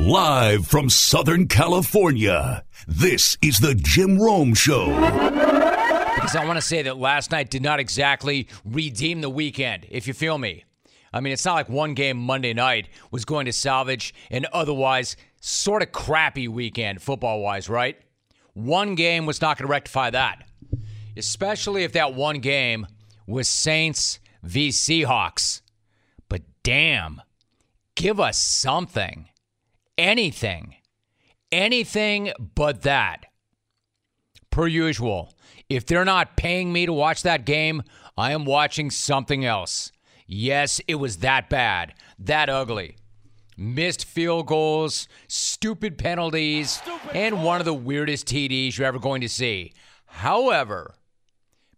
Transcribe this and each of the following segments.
Live from Southern California, this is the Jim Rome Show. Because I want to say that last night did not exactly redeem the weekend, if you feel me. I mean, it's not like one game Monday night was going to salvage an otherwise sort of crappy weekend football wise, right? One game was not going to rectify that, especially if that one game was Saints v. Seahawks. But damn, give us something anything, anything but that. Per usual, if they're not paying me to watch that game, I am watching something else. Yes, it was that bad, that ugly. Missed field goals, stupid penalties, stupid and one of the weirdest TDs you're ever going to see. However,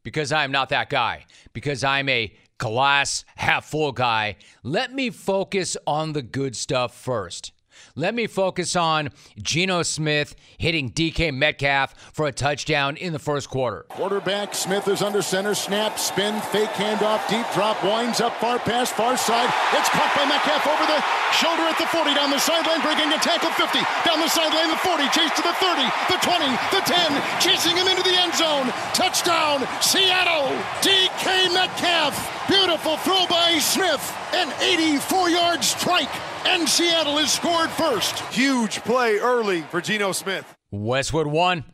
because I'm not that guy, because I'm a glass half full guy, let me focus on the good stuff first. Let me focus on Geno Smith hitting DK Metcalf for a touchdown in the first quarter. Quarterback Smith is under center, snap, spin, fake handoff, deep drop, winds up far past far side. It's caught by Metcalf over the shoulder at the 40, down the sideline, breaking a tackle 50, down the sideline, the 40, chase to the 30, the 20, the 10, chasing him into the end zone. Touchdown, Seattle. DK Metcalf. Beautiful throw by Smith. An 84 yard strike and Seattle has scored first. Huge play early for Geno Smith. Westwood One.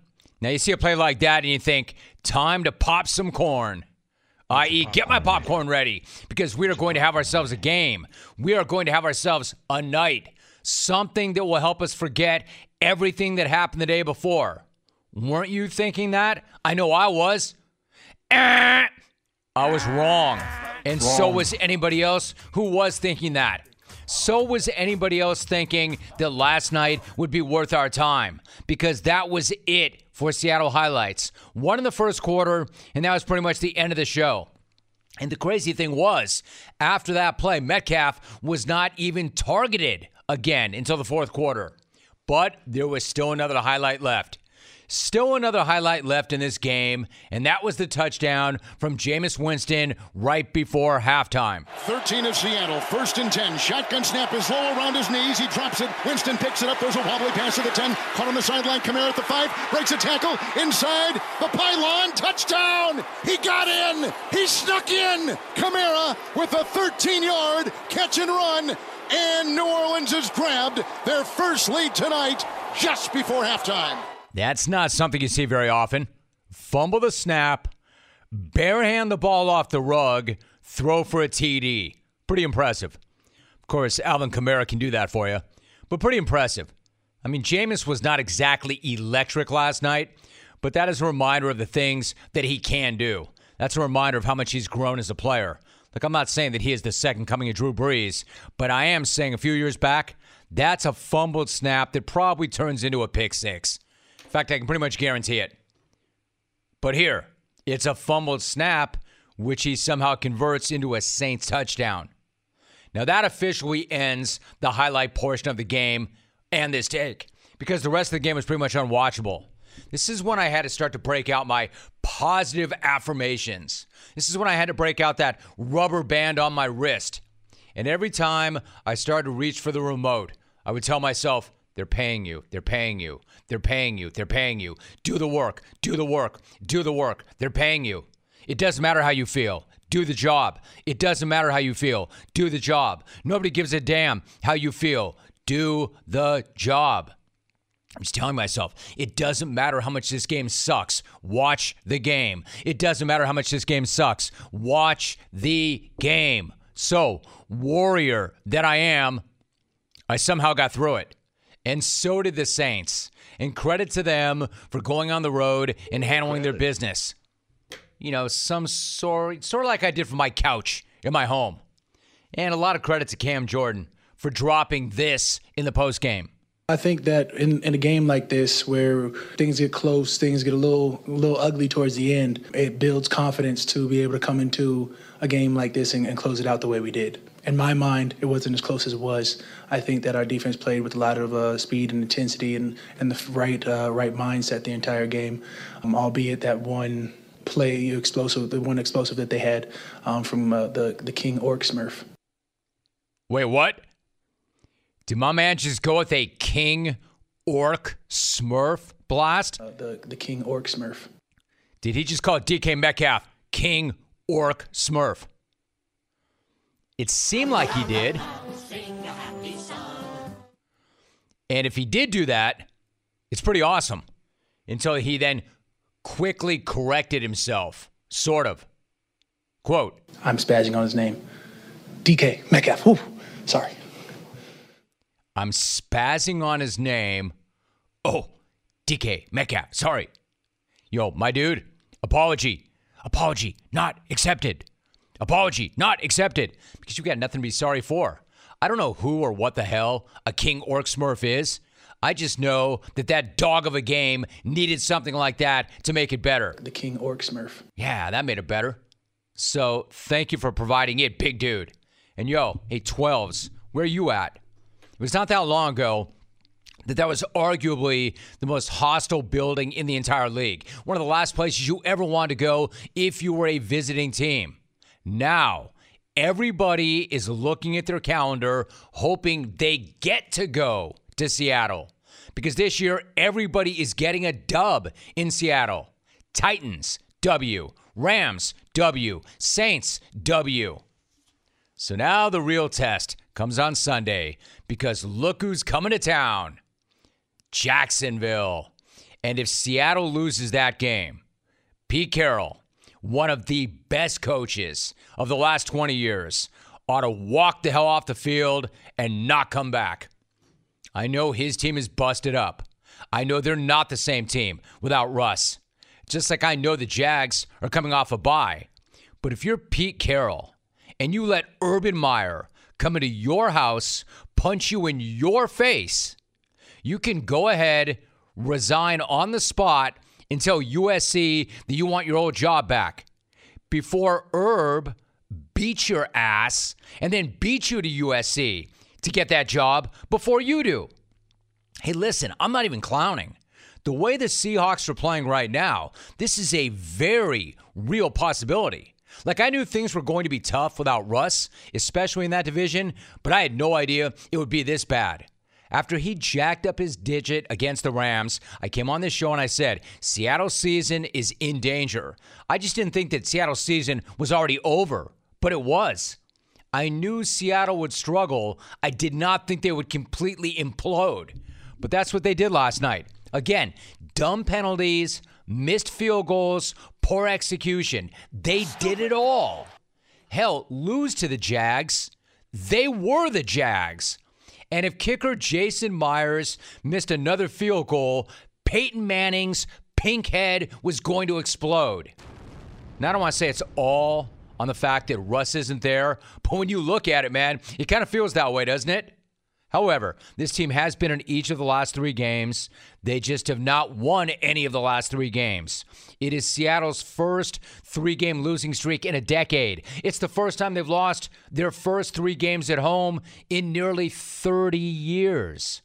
Now you see a play like that and you think, time to pop some corn. I.e., get my popcorn ready because we are going to have ourselves a game. We are going to have ourselves a night. Something that will help us forget everything that happened the day before. Weren't you thinking that? I know I was. Eh, I was wrong. And wrong. so was anybody else who was thinking that. So was anybody else thinking that last night would be worth our time because that was it for Seattle highlights. One in the first quarter, and that was pretty much the end of the show. And the crazy thing was, after that play, Metcalf was not even targeted again until the fourth quarter. But there was still another highlight left. Still another highlight left in this game, and that was the touchdown from Jameis Winston right before halftime. 13 of Seattle, first and 10. Shotgun snap is low around his knees. He drops it. Winston picks it up. There's a wobbly pass to the 10. Caught on the sideline. Kamara at the 5. Breaks a tackle. Inside the pylon. Touchdown! He got in. He snuck in. Kamara with a 13 yard catch and run. And New Orleans has grabbed their first lead tonight just before halftime. That's not something you see very often. Fumble the snap, barehand the ball off the rug, throw for a TD. Pretty impressive. Of course, Alvin Kamara can do that for you, but pretty impressive. I mean, Jameis was not exactly electric last night, but that is a reminder of the things that he can do. That's a reminder of how much he's grown as a player. Look, I'm not saying that he is the second coming of Drew Brees, but I am saying a few years back, that's a fumbled snap that probably turns into a pick six. In fact, I can pretty much guarantee it. But here, it's a fumbled snap, which he somehow converts into a Saints touchdown. Now, that officially ends the highlight portion of the game and this take because the rest of the game was pretty much unwatchable. This is when I had to start to break out my positive affirmations. This is when I had to break out that rubber band on my wrist. And every time I started to reach for the remote, I would tell myself, they're paying you. They're paying you. They're paying you. They're paying you. Do the work. Do the work. Do the work. They're paying you. It doesn't matter how you feel. Do the job. It doesn't matter how you feel. Do the job. Nobody gives a damn how you feel. Do the job. I'm just telling myself, it doesn't matter how much this game sucks. Watch the game. It doesn't matter how much this game sucks. Watch the game. So, warrior that I am, I somehow got through it. And so did the Saints. And credit to them for going on the road and handling their business. You know, some sort, sort of like I did from my couch in my home. And a lot of credit to Cam Jordan for dropping this in the post game. I think that in, in a game like this, where things get close, things get a little a little ugly towards the end, it builds confidence to be able to come into a game like this and, and close it out the way we did in my mind, it wasn't as close as it was. I think that our defense played with a lot of uh, speed and intensity and, and the right uh, right mindset the entire game, um, albeit that one play explosive, the one explosive that they had um, from uh, the the King Orc Smurf. Wait, what? Did my man just go with a King Orc Smurf blast? Uh, the the King Orc Smurf. Did he just call DK Metcalf King Orc Smurf? It seemed like he did. And if he did do that, it's pretty awesome. Until he then quickly corrected himself, sort of. Quote I'm spazzing on his name. DK Metcalf. Whew. Sorry. I'm spazzing on his name. Oh, DK Metcalf. Sorry. Yo, my dude, apology. Apology not accepted. Apology not accepted because you got nothing to be sorry for. I don't know who or what the hell a King Orc Smurf is. I just know that that dog of a game needed something like that to make it better. The King Orc Smurf. Yeah, that made it better. So thank you for providing it, big dude. And yo, hey, 12s, where you at? It was not that long ago that that was arguably the most hostile building in the entire league. One of the last places you ever wanted to go if you were a visiting team. Now, everybody is looking at their calendar, hoping they get to go to Seattle. Because this year, everybody is getting a dub in Seattle. Titans, W. Rams, W. Saints, W. So now the real test comes on Sunday because look who's coming to town Jacksonville. And if Seattle loses that game, Pete Carroll, one of the best coaches of the last 20 years, ought to walk the hell off the field and not come back. I know his team is busted up. I know they're not the same team without Russ. Just like I know the Jags are coming off a bye. But if you're Pete Carroll and you let Urban Meyer come into your house, punch you in your face, you can go ahead, resign on the spot, tell USC that you want your old job back before Urb beats your ass and then beats you to USC to get that job before you do. Hey, listen, I'm not even clowning. The way the Seahawks are playing right now, this is a very real possibility. Like, I knew things were going to be tough without Russ, especially in that division, but I had no idea it would be this bad. After he jacked up his digit against the Rams, I came on this show and I said, Seattle's season is in danger. I just didn't think that Seattle's season was already over, but it was. I knew Seattle would struggle. I did not think they would completely implode. But that's what they did last night. Again, dumb penalties, missed field goals, poor execution. They did it all. Hell, lose to the Jags. They were the Jags. And if kicker Jason Myers missed another field goal, Peyton Manning's pink head was going to explode. Now, I don't want to say it's all on the fact that Russ isn't there, but when you look at it, man, it kind of feels that way, doesn't it? However, this team has been in each of the last three games. They just have not won any of the last three games. It is Seattle's first three game losing streak in a decade. It's the first time they've lost their first three games at home in nearly 30 years.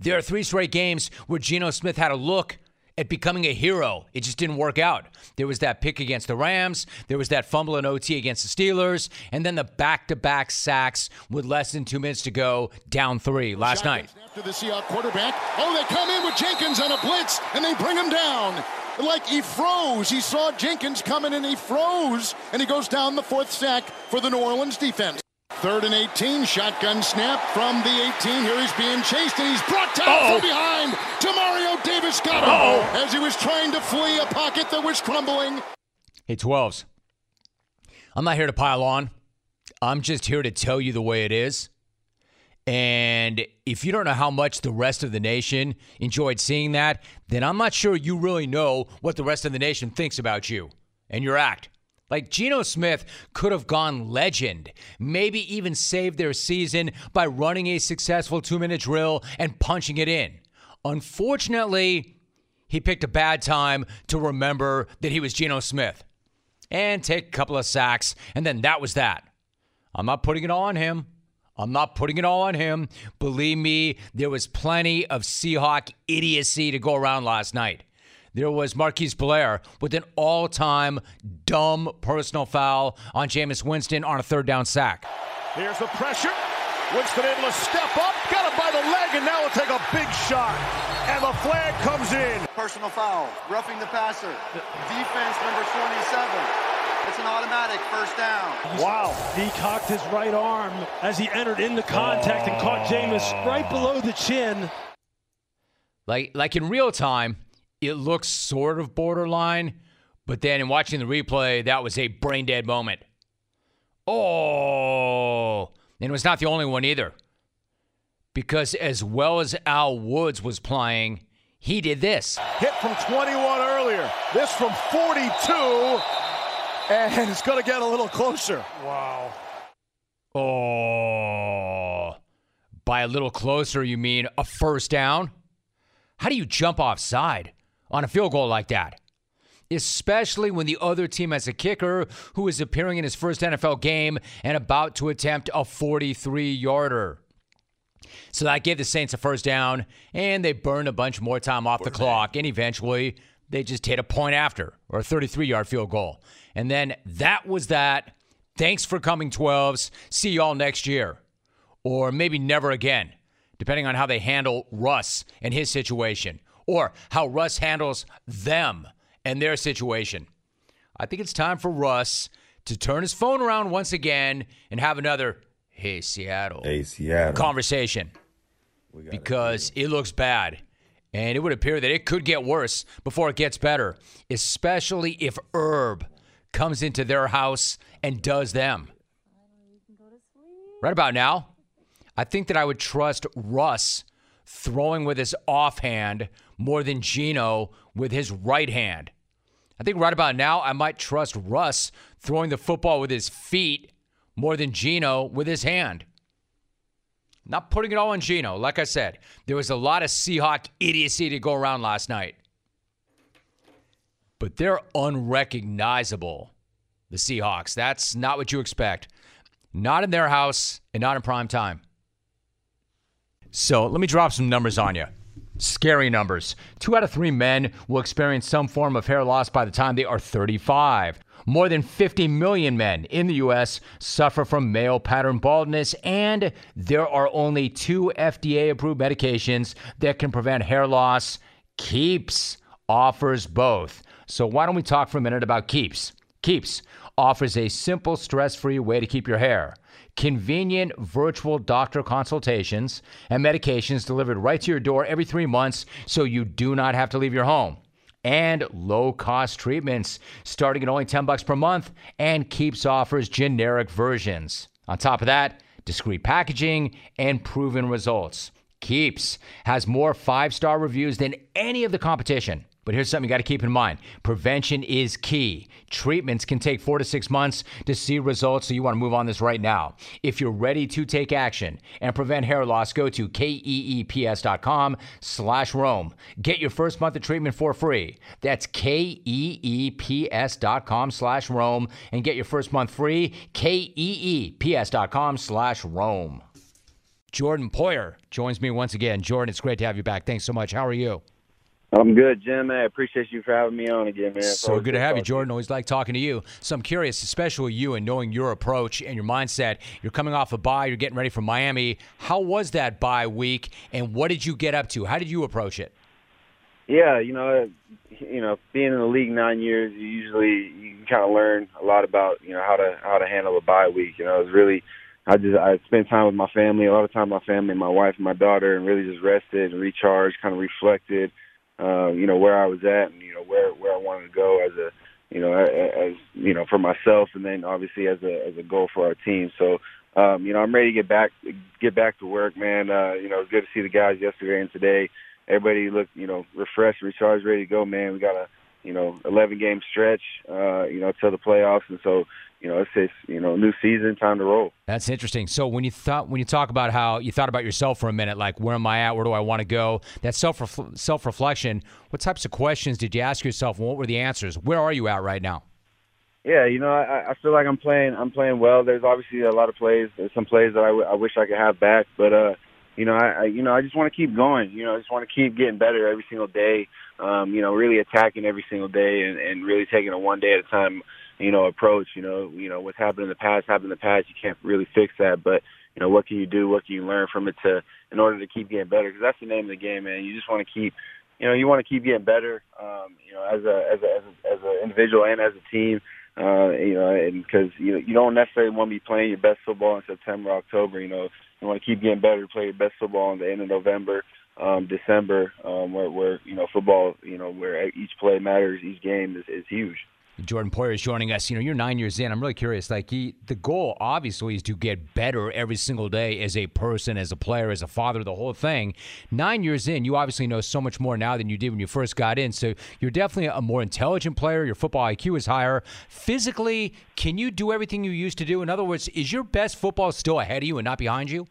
There are three straight games where Geno Smith had a look at becoming a hero. It just didn't work out. There was that pick against the Rams, there was that fumble in OT against the Steelers, and then the back to back sacks with less than two minutes to go, down three last night. After the Seahawks quarterback, oh, they come in with Jenkins on a blitz and they bring him down. Like he froze. He saw Jenkins coming and he froze, and he goes down the fourth sack for the New Orleans defense. Third and 18, shotgun snap from the 18. Here he's being chased, and he's brought down Uh-oh. from behind. Demario Davis got him Uh-oh. as he was trying to flee a pocket that was crumbling. Hey, 12s. I'm not here to pile on. I'm just here to tell you the way it is. And if you don't know how much the rest of the nation enjoyed seeing that, then I'm not sure you really know what the rest of the nation thinks about you and your act. Like Geno Smith could have gone legend, maybe even saved their season by running a successful two minute drill and punching it in. Unfortunately, he picked a bad time to remember that he was Geno Smith and take a couple of sacks, and then that was that. I'm not putting it all on him. I'm not putting it all on him. Believe me, there was plenty of Seahawk idiocy to go around last night there was Marquise Blair with an all time dumb personal foul on Jameis Winston on a third down sack. Here's the pressure. Winston able to step up, got him by the leg, and now will take a big shot. And the flag comes in. Personal foul, roughing the passer. Defense number 27. It's an automatic first down. Wow. He cocked his right arm as he entered into contact and caught Jameis right below the chin. Like like in real time, it looks sort of borderline, but then in watching the replay, that was a brain dead moment. Oh, and it was not the only one either. Because as well as Al Woods was playing, he did this. Hit from 21 earlier. This from 42 and it's going to get a little closer. Wow. Oh, by a little closer, you mean a first down? How do you jump offside on a field goal like that? Especially when the other team has a kicker who is appearing in his first NFL game and about to attempt a 43 yarder. So that gave the Saints a first down, and they burned a bunch more time off the clock, and eventually they just hit a point after, or a 33 yard field goal. And then that was that. Thanks for coming, 12s. See y'all next year. Or maybe never again, depending on how they handle Russ and his situation, or how Russ handles them and their situation. I think it's time for Russ to turn his phone around once again and have another "Hey Seattle" Hey, Seattle. conversation because it looks bad. And it would appear that it could get worse before it gets better, especially if Urb comes into their house and does them. Right about now, I think that I would trust Russ throwing with his offhand more than Geno with his right hand. I think right about now, I might trust Russ throwing the football with his feet more than Geno with his hand. Not putting it all on Geno. Like I said, there was a lot of Seahawk idiocy to go around last night. But they're unrecognizable, the Seahawks. That's not what you expect. Not in their house and not in prime time. So let me drop some numbers on you. Scary numbers. Two out of three men will experience some form of hair loss by the time they are 35. More than 50 million men in the U.S. suffer from male pattern baldness, and there are only two FDA approved medications that can prevent hair loss. Keeps offers both. So, why don't we talk for a minute about Keeps? Keeps offers a simple, stress free way to keep your hair. Convenient virtual doctor consultations and medications delivered right to your door every three months so you do not have to leave your home and low cost treatments starting at only 10 bucks per month and keeps offers generic versions. On top of that, discreet packaging and proven results. Keeps has more 5-star reviews than any of the competition. But here's something you got to keep in mind prevention is key. Treatments can take four to six months to see results, so you want to move on this right now. If you're ready to take action and prevent hair loss, go to keeps.com slash Rome. Get your first month of treatment for free. That's keeps.com slash Rome and get your first month free. Keeps.com slash Rome. Jordan Poyer joins me once again. Jordan, it's great to have you back. Thanks so much. How are you? I'm good, Jim. I appreciate you for having me on again, man. It's So good to have you, Jordan. Always like talking to you. So I'm curious, especially you and knowing your approach and your mindset. You're coming off a bye. You're getting ready for Miami. How was that bye week, and what did you get up to? How did you approach it? Yeah, you know, you know, being in the league nine years, you usually you kind of learn a lot about you know how to how to handle a bye week. You know, it was really I just I spent time with my family, a lot of time with my family, my wife and my daughter, and really just rested and recharged, kind of reflected, uh, you know, where I was at and you know where where I wanted to go as a you know as you know for myself, and then obviously as a as a goal for our team. So. Um, you know, I'm ready to get back get back to work, man. Uh, you know, it's good to see the guys yesterday and today. Everybody looked, you know, refreshed, recharged, ready to go, man. We got a, you know, 11 game stretch, uh, you know, till the playoffs, and so, you know, it's it's you know, new season, time to roll. That's interesting. So when you thought when you talk about how you thought about yourself for a minute, like where am I at? Where do I want to go? That self self reflection. What types of questions did you ask yourself? And what were the answers? Where are you at right now? Yeah, you know, I, I feel like I'm playing. I'm playing well. There's obviously a lot of plays. There's some plays that I, w- I wish I could have back, but uh, you know, I, I you know, I just want to keep going. You know, I just want to keep getting better every single day. Um, you know, really attacking every single day and, and really taking it one day at a time. You know, approach. You know, you know what's happened in the past happened in the past. You can't really fix that, but you know, what can you do? What can you learn from it to in order to keep getting better? Because that's the name of the game, man. You just want to keep, you know, you want to keep getting better. Um, you know, as a as a as a, as an individual and as a team. Uh, you know, and because you you don't necessarily want to be playing your best football in September, October. You know, you want to keep getting better play your best football in the end of November, um, December, um, where where you know football, you know, where each play matters, each game is, is huge. Jordan Poyer is joining us. You know, you're nine years in. I'm really curious. Like, he, the goal obviously is to get better every single day as a person, as a player, as a father, the whole thing. Nine years in, you obviously know so much more now than you did when you first got in. So you're definitely a more intelligent player. Your football IQ is higher. Physically, can you do everything you used to do? In other words, is your best football still ahead of you and not behind you?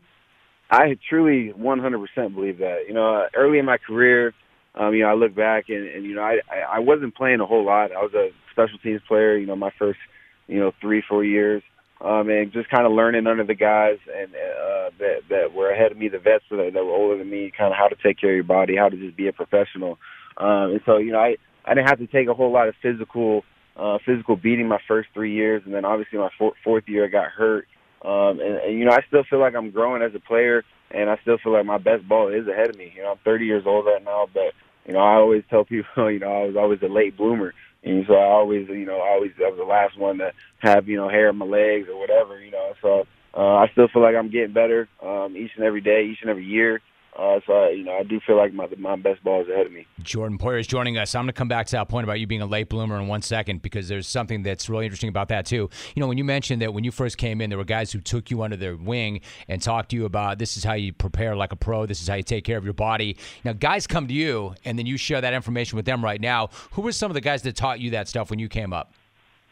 I truly 100% believe that. You know, early in my career, um, you know, I look back and, and you know, I I wasn't playing a whole lot. I was a special teams player. You know, my first, you know, three four years, um, and just kind of learning under the guys and uh, that that were ahead of me, the vets that, that were older than me, kind of how to take care of your body, how to just be a professional. Um, and so, you know, I I didn't have to take a whole lot of physical uh, physical beating my first three years, and then obviously my four, fourth year I got hurt. Um, and, and you know, I still feel like I'm growing as a player, and I still feel like my best ball is ahead of me. You know, I'm 30 years old right now, but you know, I always tell people, you know, I was always a late bloomer. And so I always, you know, always I was the last one to have, you know, hair on my legs or whatever, you know. So uh, I still feel like I'm getting better um, each and every day, each and every year. Uh, so I, you know, I do feel like my my best ball is ahead of me. Jordan Poyer is joining us. I'm going to come back to that point about you being a late bloomer in one second because there's something that's really interesting about that too. You know, when you mentioned that when you first came in, there were guys who took you under their wing and talked to you about this is how you prepare like a pro, this is how you take care of your body. Now, guys come to you and then you share that information with them right now. Who were some of the guys that taught you that stuff when you came up?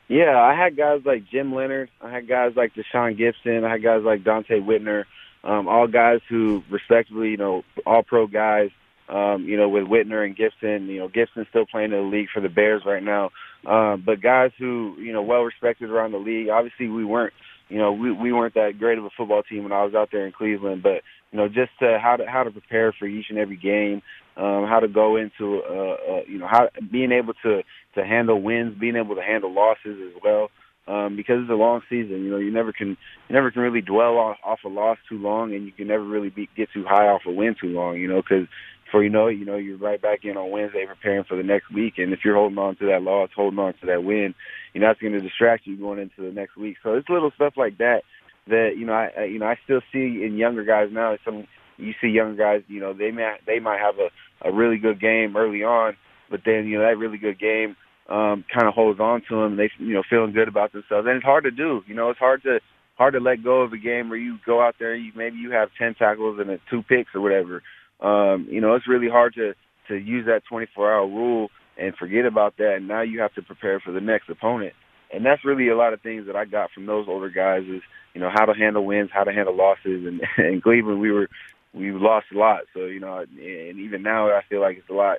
Yeah, I had guys like Jim Leonard. I had guys like Tashaun Gipson. I had guys like Donte Whitner um, all guys who respectively, you know, all pro guys. Um, you know, with Whitner and Gipson, you know, Gipson's still playing in the league for the Bears right now. Um, but guys who, you know, well respected around the league. Obviously, we weren't, you know, we we weren't that great of a football team when I was out there in Cleveland. But you know, just to, how to how to prepare for each and every game, um, how to go into, uh, uh, you know, how being able to to handle wins, being able to handle losses as well um, because it's a long season. You know, you never can you never can really dwell off, off a loss too long, and you can never really be, get too high off a win too long. You know, because before you know it, you know you're right back in on Wednesday preparing for the next week, and if you're holding on to that loss, holding on to that win, you know that's going to distract you going into the next week. So it's little stuff like that that you know I you know I still see in younger guys now. Some you see younger guys, you know they may they might have a a really good game early on, but then you know that really good game um, kind of holds on to them. And they, you know, feeling good about themselves. And it's hard to do. You know, it's hard to hard to let go of a game where you go out there, you maybe you have ten tackles and two picks or whatever. Um, you know, it's really hard to to use that 24 hour rule and forget about that. And now you have to prepare for the next opponent. And that's really a lot of things that I got from those older guys is, you know, how to handle wins, how to handle losses. And in Cleveland, we were we lost a lot. So you know, and even now, I feel like it's a lot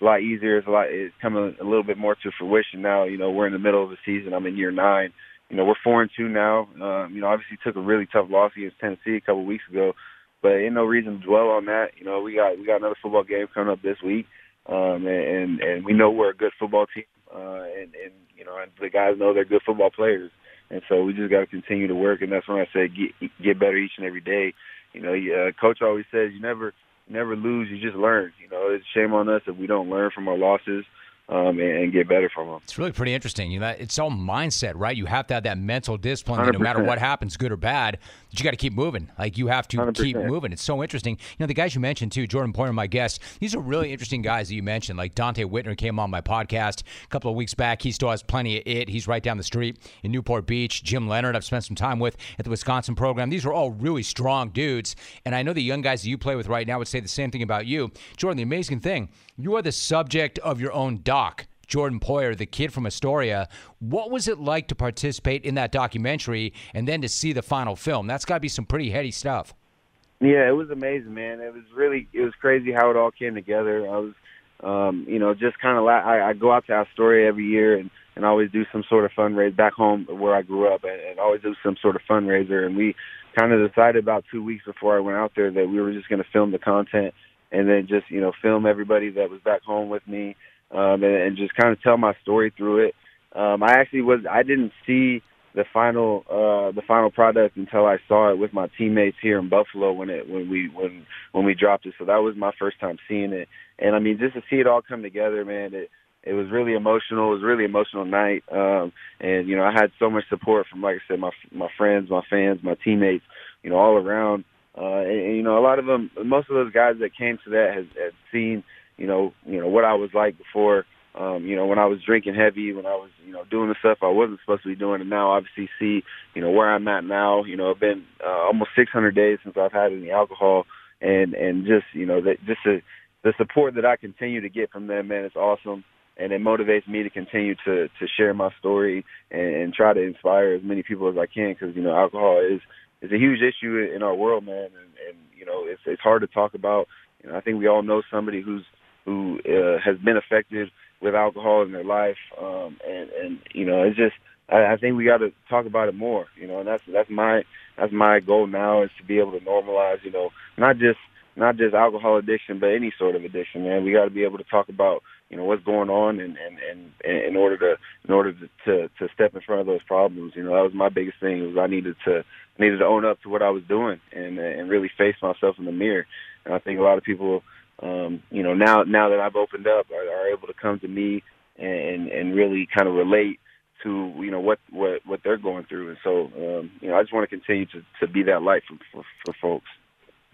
a lot easier. It's a lot. It's coming a little bit more to fruition now. You know, we're in the middle of the season. I'm in year nine. You know, we're four and two now. Um, you know, obviously took a really tough loss against Tennessee a couple weeks ago, but ain't no reason to dwell on that. You know, we got we got another football game coming up this week, um, and and we know we're a good football team, uh, and and you know, and the guys know they're good football players, and so we just got to continue to work. And that's when I say get get better each and every day. You know, uh, coach always says you never never lose. You just learn. You know, it's shame on us if we don't learn from our losses um, and, and, get better from them. It's really pretty interesting. You know, it's all mindset, right? You have to have that mental discipline. That no matter what happens, good or bad, that you got to keep moving. Like you have to 100%. keep moving. It's so interesting. You know, the guys you mentioned too, Jordan Poyer, my guest. These are really interesting guys that you mentioned. Like Donte Whitner came on my podcast a couple of weeks back. He still has plenty of it. He's right down the street in Newport Beach. Jim Leonard, I've spent some time with at the Wisconsin program. These are all really strong dudes, and I know the young guys that you play with right now would say the same thing about you, Jordan. The amazing thing, you are the subject of your own doc. Jordan Poyer, the kid from Astoria. What was it like to participate in that documentary and then to see the final film? That's got to be some pretty heady stuff. Yeah, it was amazing, man. It was really, it was crazy how it all came together. I was, um, you know, just kind of, la- I, I go out to Astoria every year and, and always do some sort of fundraiser back home where I grew up and, and always do some sort of fundraiser. And we kind of decided about two weeks before I went out there that we were just going to film the content and then just, you know, film everybody that was back home with me um, and, and just kind of tell my story through it. Um, I actually was I didn't see the final uh the final product until I saw it with my teammates here in Buffalo when it when we when when we dropped it. So that was my first time seeing it. And I mean just to see it all come together, man, it it was really emotional. It was really emotional night. Um and you know, I had so much support from like I said my my friends, my fans, my teammates, you know, all around. Uh and, and you know, a lot of them most of those guys that came to that has had seen, you know, you know what I was like before um, you know, when I was drinking heavy, when I was, you know, doing the stuff I wasn't supposed to be doing, and now obviously see, you know, where I'm at now. You know, it's been uh, almost 600 days since I've had any alcohol, and and just, you know, that just the the support that I continue to get from them, man, it's awesome, and it motivates me to continue to to share my story and, and try to inspire as many people as I can, because you know, alcohol is is a huge issue in our world, man, and, and you know, it's it's hard to talk about. You know, I think we all know somebody who's who uh, has been affected with alcohol in their life, um, and and you know, it's just I, I think we got to talk about it more. You know, and that's that's my that's my goal now is to be able to normalize. You know, not just not just alcohol addiction, but any sort of addiction. Man, we got to be able to talk about you know what's going on, and and and, in order to in order to, to to step in front of those problems. You know, that was my biggest thing was I needed to needed to own up to what I was doing and and really face myself in the mirror. And I think a lot of people um, you know, now now that I've opened up, are, are able to come to me and and really kind of relate to you know what what what they're going through, and so um, you know, I just want to continue to to be that light for for, for folks.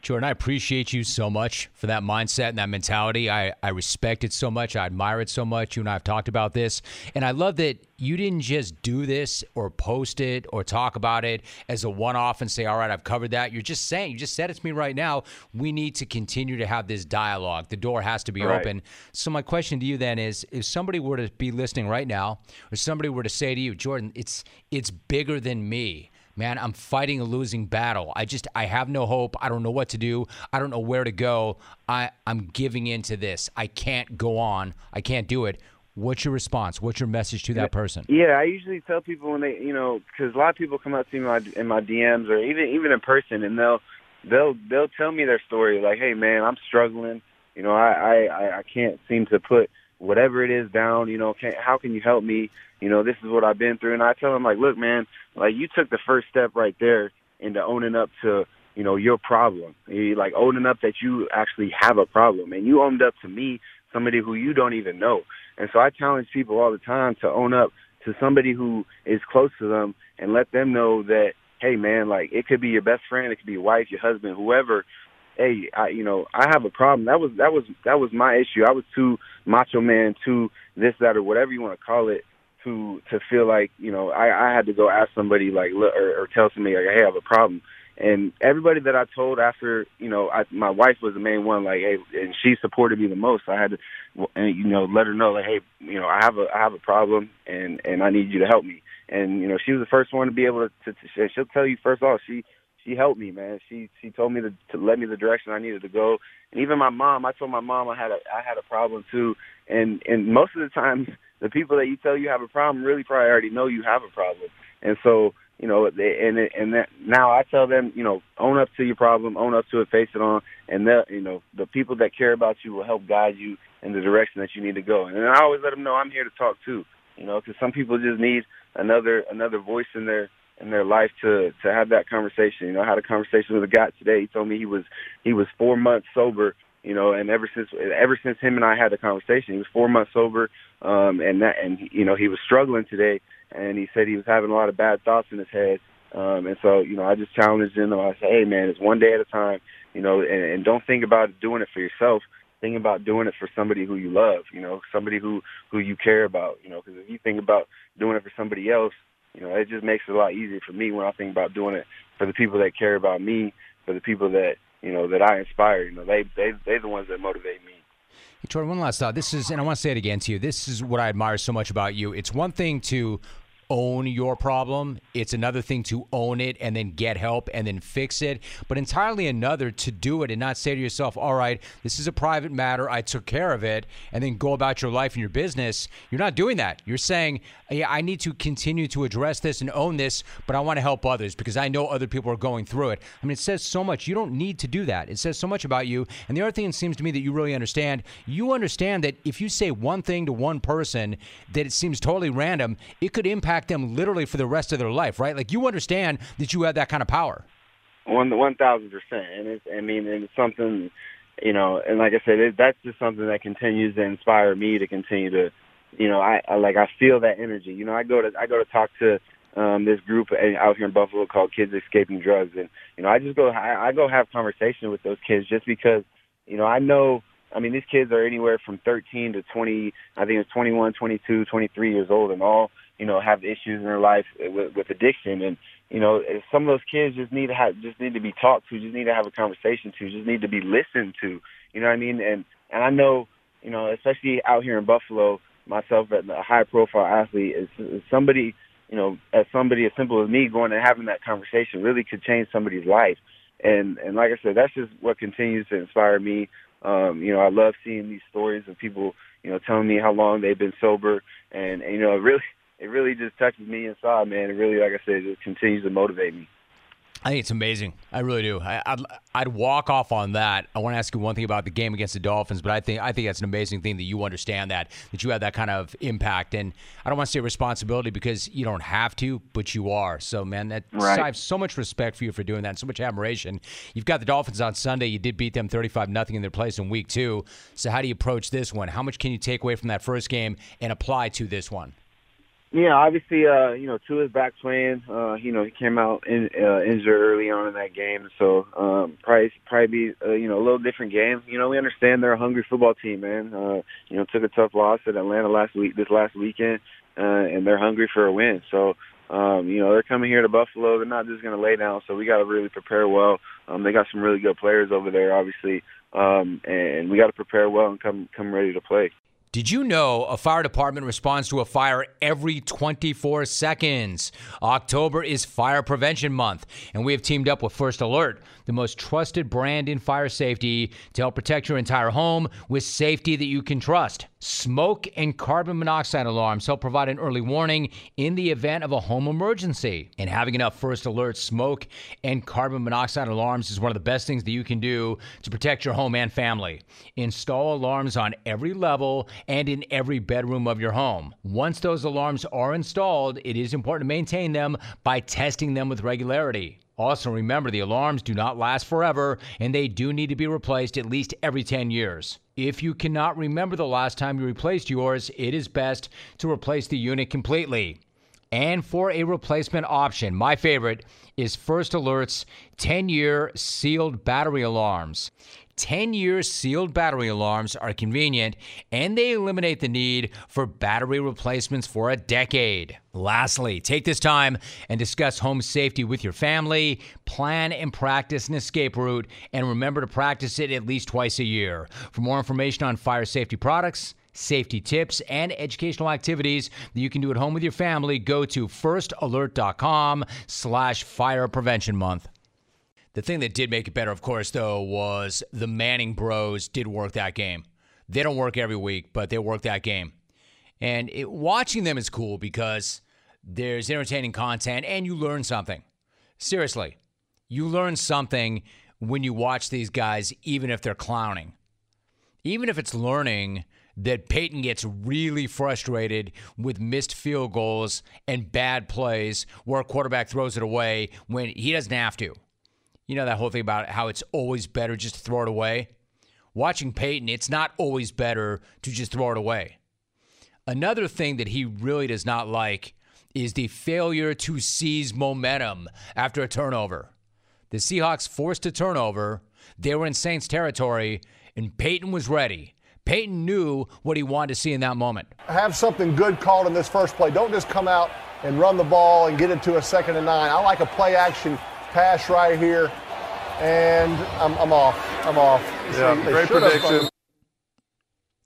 Jordan, I appreciate you so much for that mindset and that mentality. I, I respect it so much. I admire it so much. You and I have talked about this. And I love that you didn't just do this or post it or talk about it as a one off and say, all right, I've covered that. You're just saying, you just said it to me right now. We need to continue to have this dialogue. The door has to be Right. open. So, my question to you then is if somebody were to be listening right now, or somebody were to say to you, Jordan, it's, it's bigger than me man i'm fighting a losing battle. I just i have no hope. I don't know what to do. I don't know where to go. I i'm giving in to this. I can't go on. I can't do it. What's your response? What's your message to that person? Yeah, I usually tell people when they, you know, because a lot of people come up to me in my, in my DMs or even even in person, and they'll they'll they'll tell me their story. Like, hey, man, I'm struggling. You know, I I I- I can't seem to put whatever it is down. You know, can how can you help me? You know, this is what I've been through, and I tell them like, look, man, like you took the first step right there into owning up to you know your problem. Like owning up that you actually have a problem, and you owned up to me, somebody who you don't even know. And so I challenge people all the time to own up to somebody who is close to them and let them know that, hey man, like it could be your best friend, it could be your wife, your husband, whoever. Hey, I you know, I have a problem. That was that was that was my issue. I was too macho man, too this, that or whatever you want to call it to to feel like, you know, I, I had to go ask somebody like or, or tell somebody like, hey, I have a problem. And everybody that I told after, you know, I, my wife was the main one, like, hey, and she supported me the most. I had to, and you know, let her know, like, hey, you know, I have a, I have a problem, and and I need you to help me. And you know, she was the first one to be able to, to, to she'll tell you first off, she she helped me, man. She she told me to to let me the direction I needed to go. And even my mom, I told my mom I had a I had a problem too. And and most of the times, the people that you tell you have a problem really probably already know you have a problem. And so you know, they, and and that, now I tell them, you know, own up to your problem, own up to it, face it on, and the you know the people that care about you will help guide you in the direction that you need to go. And I always let them know I'm here to talk too, you know, because some people just need another another voice in their in their life to to have that conversation. You know, I had a conversation with a guy today. He told me he was he was four months sober. You know, and ever since ever since him and I had the conversation, he was four months sober, um, and that and you know he was struggling today, and he said he was having a lot of bad thoughts in his head. Um, and so, you know, I just challenged him. I said, hey, man, it's one day at a time, you know, and, and don't think about doing it for yourself. Think about doing it for somebody who you love, you know, somebody who, who you care about, you know, because if you think about doing it for somebody else, you know, it just makes it a lot easier for me when I think about doing it for the people that care about me, for the people that, you know, that I inspire. You know, they, they, they're the ones that motivate me. Hey, Jordan, one last thought. This is, and I want to say it again to you. This is what I admire so much about you. It's one thing to own your problem. It's another thing to own it and then get help and then fix it. But entirely another to do it and not say to yourself, all right, this is a private matter. I took care of it and then go about your life and your business. You're not doing that. You're saying, yeah, I need to continue to address this and own this, but I want to help others because I know other people are going through it. I mean, it says so much. You don't need to do that. It says so much about you. And the other thing it seems to me that you really understand, you understand that if you say one thing to one person that it seems totally random, it could impact impact them literally for the rest of their life, right? Like you understand that you have that kind of power. One one thousand percent, and it's I mean it's something, you know, and like I said, it, that's just something that continues to inspire me to continue to, you know, I, I like I feel that energy. You know, I go to I go to talk to um, this group out here in Buffalo called Kids Escaping Drugs, and you know, I just go I, I go have conversation with those kids just because, you know, I know. I mean, these kids are anywhere from 13 to 20. I think it's 21, 22, 23 years old, and all you know have issues in their life with, with addiction. And you know, some of those kids just need to have just need to be talked to, just need to have a conversation to, just need to be listened to. You know what I mean? And and I know, you know, especially out here in Buffalo, myself as a high profile athlete is, is somebody you know, as somebody as simple as me going and having that conversation really could change somebody's life. And and like I said, that's just what continues to inspire me. Um, you know, I love seeing these stories of people, you know, telling me how long they've been sober, and, and you know, it really it really just touches me inside, man. It really, like I said, it continues to motivate me. I think it's amazing. I really do. I, would I'd, I'd walk off on that. I want to ask you one thing about the game against the Dolphins, but I think I think that's an amazing thing that you understand that that you have that kind of impact. And I don't want to say responsibility because you don't have to, but you are. So man, that right. I have so much respect for you for doing that, and so much admiration. You've got the Dolphins on Sunday. You did beat them thirty-five nothing in their place in Week Two. So how do you approach this one? How much can you take away from that first game and apply to this one? Yeah, obviously, uh, you know, Tua is back playing. Uh, you know, he came out in, uh, injured early on in that game, so um, probably probably be uh, you know a little different game. You know, we understand they're a hungry football team, man. Uh, you know, took a tough loss at Atlanta last week, this last weekend, uh, and they're hungry for a win. So, um, you know, they're coming here to Buffalo. They're not just going to lay down. So we got to really prepare well. Um, they got some really good players over there, obviously, um, and we got to prepare well and come come ready to play. Did you know a fire department responds to a fire every 24 seconds? October is Fire Prevention Month, and we have teamed up with First Alert, the most trusted brand in fire safety, to help protect your entire home with safety that you can trust. Smoke and carbon monoxide alarms help provide an early warning in the event of a home emergency. And having enough First Alert smoke and carbon monoxide alarms is one of the best things that you can do to protect your home and family. Install alarms on every level and in every bedroom of your home. Once those alarms are installed, it is important to maintain them by testing them with regularity. Also, remember the alarms do not last forever and they do need to be replaced at least every 10 years. If you cannot remember the last time you replaced yours, it is best to replace the unit completely. And for a replacement option, my favorite is First Alert's 10 year sealed battery alarms. 10 year sealed battery alarms are convenient and they eliminate the need for battery replacements for a decade. Lastly, take this time and discuss home safety with your family. Plan and practice an escape route, and remember to practice it at least twice a year. For more information on fire safety products, safety tips, and educational activities that you can do at home with your family, go to firstalert.com slash fire prevention month. The thing that did make it better, of course, though, was the Manning bros did work that game. They don't work every week, but they work that game. And it, watching them is cool because there's entertaining content and you learn something. Seriously, you learn something when you watch these guys, even if they're clowning. Even if it's learning that Peyton gets really frustrated with missed field goals and bad plays where a quarterback throws it away when he doesn't have to. You know that whole thing about how it's always better just to throw it away? Watching Peyton, it's not always better to just throw it away. Another thing that he really does not like is the failure to seize momentum after a turnover. The Seahawks forced a turnover. They were in Saints territory, and Peyton was ready. Peyton knew what he wanted to see in that moment. Have something good called in this first play. Don't just come out and run the ball and get it to a second and nine. I like a play action pass right here, and I'm, I'm off. I'm off. Yeah, See, great prediction.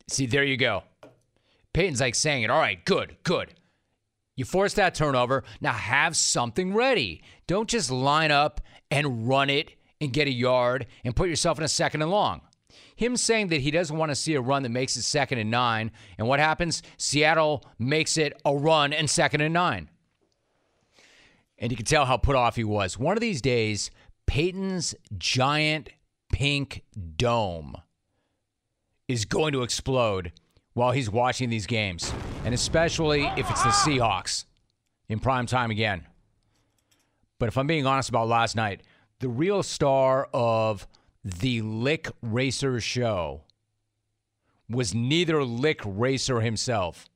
See, there you go. Peyton's like saying it. All right, good, good. You force that turnover. Now have something ready. Don't just line up and run it and get a yard and put yourself in a second and long. Him saying that he doesn't want to see a run that makes it second and nine. And what happens? Seattle makes it a run and second and nine and you can tell how put off he was. One of these days, Peyton's giant pink dome is going to explode while he's watching these games, and especially if it's the Seahawks. in prime time again. But if I'm being honest about last night, the real star of the Lick Racer show was neither Lick Racer himself,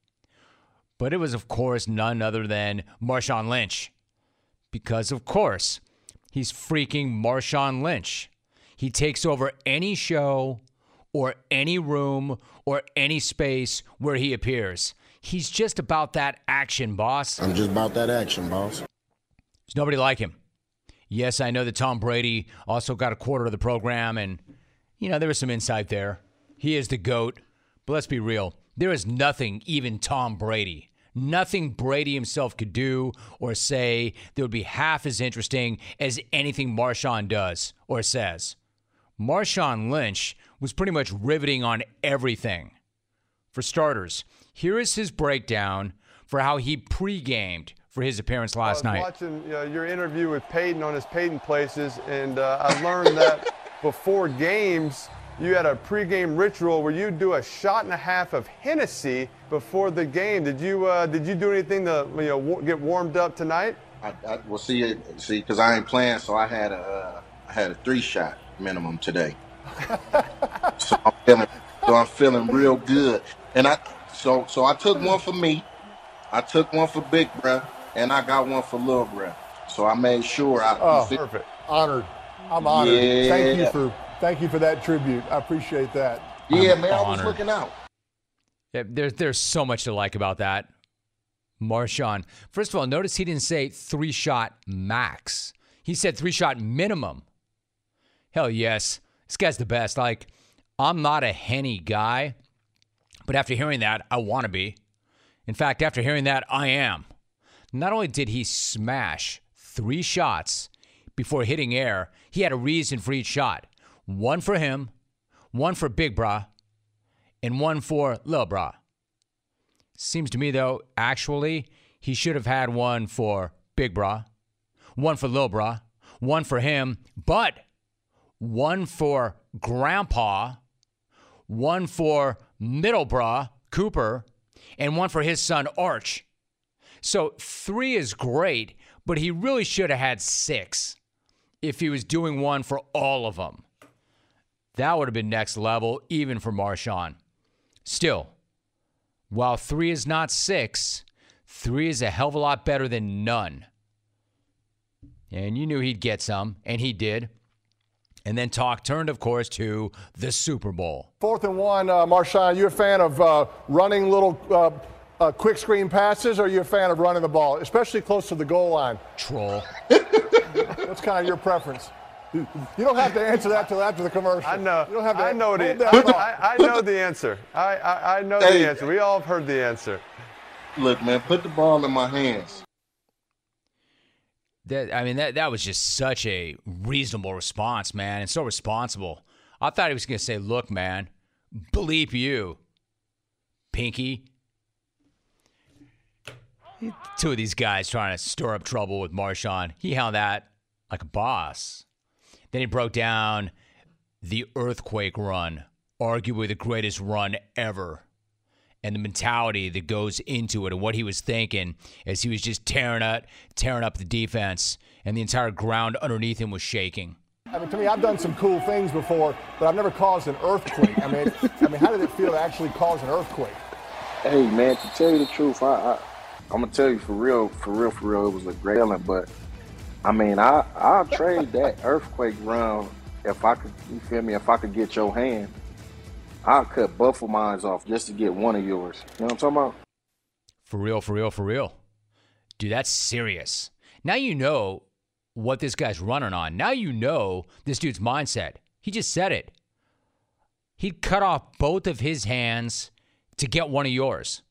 but it was, of course, none other than Marshawn Lynch. Because, of course, he's freaking Marshawn Lynch. He takes over any show or any room or any space where he appears. He's just about that action, boss. I'm just about that action, boss. There's nobody like him. Yes, I know that Tom Brady also got a quarter of the program, and, you know, there was some insight there. He is the GOAT. But let's be real. There is nothing even Tom Brady, nothing Brady himself could do or say that would be half as interesting as anything Marshawn does or says. Marshawn Lynch was pretty much riveting on everything. For starters, here is his breakdown for how he pre-gamed for his appearance last night. I was night. watching uh, your interview with Peyton on his Peyton Places, and uh, I learned that before games, you had a pregame ritual where you do a shot and a half of Hennessy before the game. Did you uh, did you do anything to you know get warmed up tonight? I, I well see see because I ain't playing, so I had a uh, I had a three shot minimum today. so I'm feeling so I'm feeling real good, and I so so I took one for me, I took one for Big Bruh, and I got one for Little Bruh. So I made sure I. Oh, Perfect. Honored. I'm honored. Thank you for thank you for that tribute. I appreciate that. yeah, I'm man, I was honored. looking out. Yeah, there's there's so much to like about that. Marshawn. First of all, notice he didn't say three shot max. He said three shot minimum. Hell yes. This guy's the best. Like, I'm not a henny guy, but after hearing that, I want to be. In fact, after hearing that, I am. Not only did he smash three shots before hitting air, he had a reason for each shot. One for him, one for Big Bra, and one for Lil Bra. Seems to me, though, actually, he should have had one for Big Bra, one for Lil Bra, one for him, but one for Grandpa, one for Middle Bra, Cooper, and one for his son, Arch. So three is great, but he really should have had six if he was doing one for all of them. That would have been next level, even for Marshawn. Still, while three is not six, three is a hell of a lot better than none. And you knew he'd get some, and he did. And then talk turned, of course, to the Super Bowl. Fourth and one, uh, Marshawn. Are you a fan of uh, running little uh, uh, quick screen passes, or are you a fan of running the ball, especially close to the goal line? Troll. What's kind of your preference? You you don't have to answer that till after the commercial. I know. You don't have to I know hold the. I, I know the answer. I, I, I know Hey. the answer. We all have heard the answer. Look, man, put the ball in my hands. That I mean, that that was just such a reasonable response, man, and so responsible. I thought he was going to say, "Look, man, bleep you, Pinky." Two of these guys trying to stir up trouble with Marshawn. He held that like a boss. Then he broke down the earthquake run, arguably the greatest run ever and the mentality that goes into it and what he was thinking as he was just tearing up, tearing up the defense, and the entire ground underneath him was shaking. I mean, to me, I've done some cool things before, but I've never caused an earthquake. I mean, I mean, how did it feel to actually cause an earthquake? Hey man, to tell you the truth, I, I I'm gonna tell you for real, for real, for real, it was a great feeling. But I mean, I I'll trade that earthquake run if I could. You feel me? If I could get your hand, I'll cut both of mine off just to get one of yours. You know what I'm talking about? For real, for real, for real. Dude, that's serious. Now you know what this guy's running on. Now you know this dude's mindset. He just said it. He'd cut off both of his hands to get one of yours.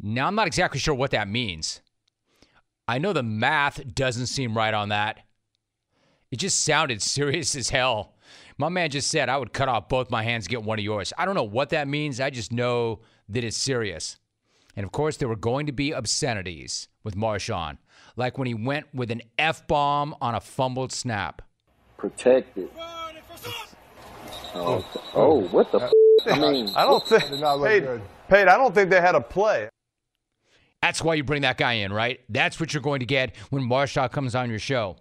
Now, I'm not exactly sure what that means. I know the math doesn't seem right on that. It just sounded serious as hell. My man just said I would cut off both my hands get one of yours. I don't know what that means. I just know that it's serious. And of course, there were going to be obscenities with Marshawn, like when he went with an F bomb on a fumbled snap. Protected. Oh, oh, what the? Uh, f- I mean, I don't think. Did not look good. Pate, I don't think they had a play. That's why you bring that guy in, right? That's what you're going to get when Marshawn comes on your show.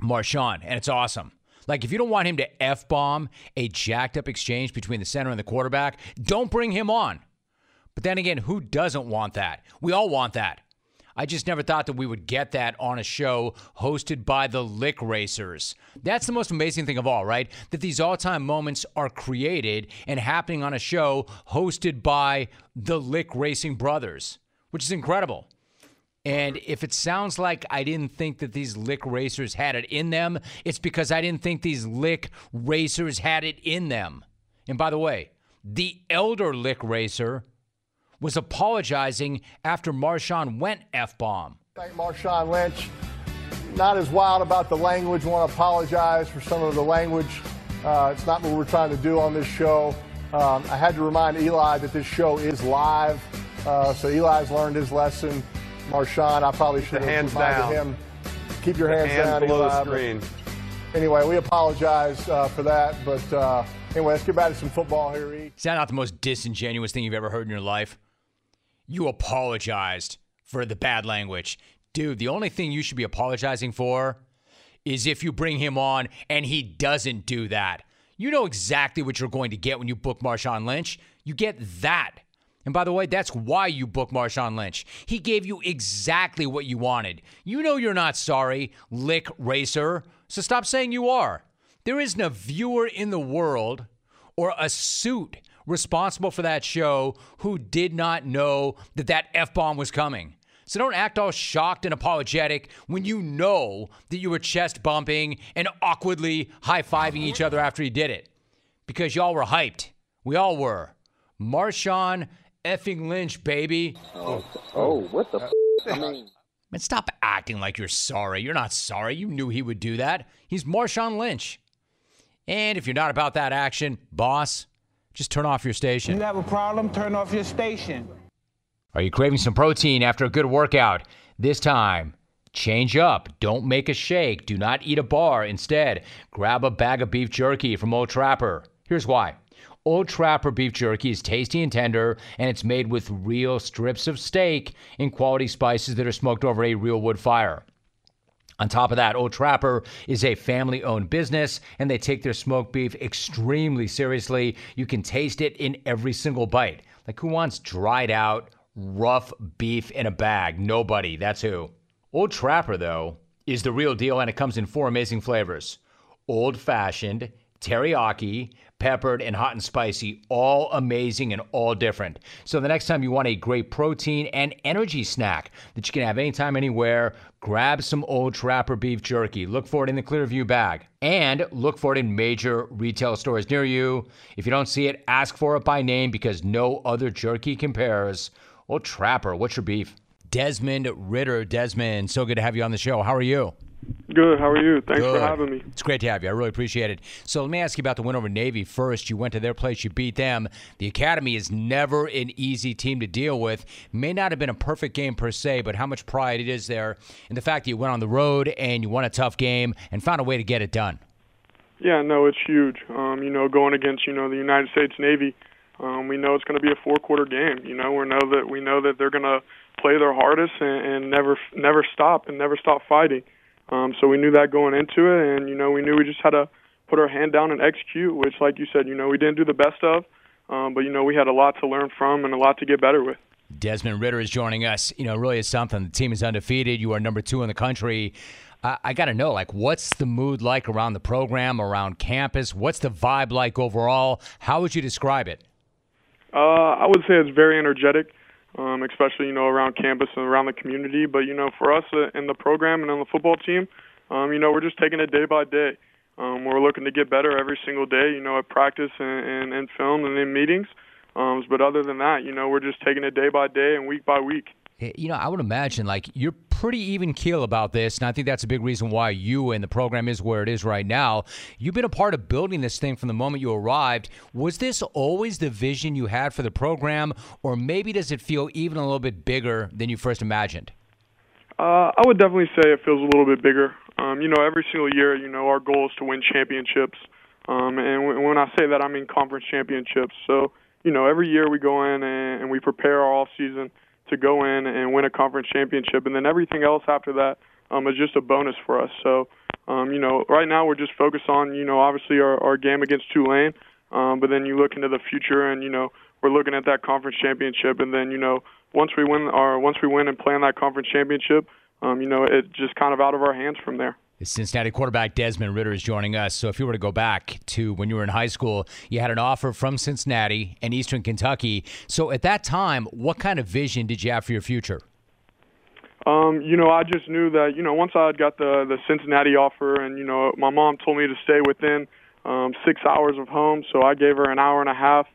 Marshawn, and it's awesome. Like, if you don't want him to F bomb a jacked up exchange between the center and the quarterback, don't bring him on. But then again, who doesn't want that? We all want that. I just never thought that we would get that on a show hosted by the Lick Racers. That's the most amazing thing of all, right? That these all time moments are created and happening on a show hosted by the Lick Racing Brothers, which is incredible. And if it sounds like I didn't think that these lick racers had it in them, it's because I didn't think these lick racers had it in them. And by the way, the elder lick racer was apologizing after Marshawn went F bomb. Thank Marshawn Lynch. Not as wild about the language. Want to apologize for some of the language. Uh, it's not what we're trying to do on this show. Um, I had to remind Eli that this show is live. Uh, so Eli's learned his lesson. Marshawn, I probably should have hands reminded down. him. Keep your hands, hands down, below Eli. but screen. Anyway, we apologize uh, for that. But uh, anyway, let's get back to some football here, E. Is that not the most disingenuous thing you've ever heard in your life? You apologized for the bad language. Dude, the only thing you should be apologizing for is if you bring him on and he doesn't do that. You know exactly what you're going to get when you book Marshawn Lynch. You get that. And by the way, that's why you book Marshawn Lynch. He gave you exactly what you wanted. You know you're not sorry, lick racer. So stop saying you are. There isn't a viewer in the world or a suit responsible for that show who did not know that that F bomb was coming. So don't act all shocked and apologetic when you know that you were chest bumping and awkwardly high fiving each other after he did it. Because y'all were hyped. We all were. Marshawn effing Lynch, baby. Oh, oh what the? F- I mean, Man, stop acting like you're sorry. You're not sorry. You knew he would do that. He's Marshawn Lynch. And if you're not about that action, boss, just turn off your station. You have a problem? Turn off your station. Are you craving some protein after a good workout? This time, change up. Don't make a shake. Do not eat a bar. Instead, grab a bag of beef jerky from Old Trapper. Here's why. Old Trapper beef jerky is tasty and tender, and it's made with real strips of steak and quality spices that are smoked over a real wood fire. On top of that, Old Trapper is a family owned business and they take their smoked beef extremely seriously. You can taste it in every single bite. Like, who wants dried out, rough beef in a bag? Nobody. That's who. Old Trapper, though, is the real deal and it comes in four amazing flavors old fashioned, teriyaki, peppered, and hot and spicy, all amazing and all different. So the next time you want a great protein and energy snack that you can have anytime, anywhere, grab some Old Trapper beef jerky. Look for it in the Clearview bag. And look for it in major retail stores near you. If you don't see it, ask for it by name because no other jerky compares. Old Trapper, what's your beef? Desmond Ridder. Desmond, so good to have you on the show. How are you? Good. How are you? Thanks Good. for having me. It's great to have you. I really appreciate it. So let me ask you about the win over Navy first. You went to their place, you beat them. The Academy is never an easy team to deal with. May not have been a perfect game per se, but how much pride it is there in the fact that you went on the road and you won a tough game and found a way to get it done. Yeah, no, it's huge. Um, you know, going against you know the United States Navy, um, we know it's going to be a four-quarter game. You know, we know that we know that they're going to play their hardest and, and never never stop and never stop fighting. Um, so we knew that going into it, and you know, we knew we just had to put our hand down and execute. Which, like you said, you know, we didn't do the best of, um, but you know, we had a lot to learn from and a lot to get better with. Desmond Ridder is joining us. You know, really is something. The team is undefeated. You are number two in the country. I, I got to know, like, what's the mood like around the program, around campus? What's the vibe like overall? How would you describe it? Uh, I would say it's very energetic, um, especially you know around campus and around the community. But you know, for us uh, in the program and on the football team, um, you know, we're just taking it day by day. Um, we're looking to get better every single day. You know, at practice and, and, and film and in meetings. Um, but other than that, you know, we're just taking it day by day and week by week. You know, I would imagine like you're pretty even keel about this, and I think that's a big reason why you and the program is where it is right now. You've been a part of building this thing from the moment you arrived. Was this always the vision you had for the program, or maybe does it feel even a little bit bigger than you first imagined? Uh, I would definitely say it feels a little bit bigger. Um, you know, every single year, you know, our goal is to win championships. Um, and w- when I say that, I mean conference championships. So, you know, every year we go in and, and we prepare our off season to go in and win a conference championship, and then everything else after that um, is just a bonus for us. So, um, you know, right now we're just focused on, you know, obviously our, our game against Tulane, um, but then you look into the future, and you know, we're looking at that conference championship, and then you know, once we win, our, once we win and play in that conference championship, um, you know, it's just kind of out of our hands from there. Cincinnati quarterback Desmond Ridder is joining us. So, if you were to go back to when you were in high school, you had an offer from Cincinnati and Eastern Kentucky. So, at that time, what kind of vision did you have for your future? Um, you know, I just knew that you know once I got the the Cincinnati offer, and you know, my mom told me to stay within um, six hours of home, so I gave her an hour and a half.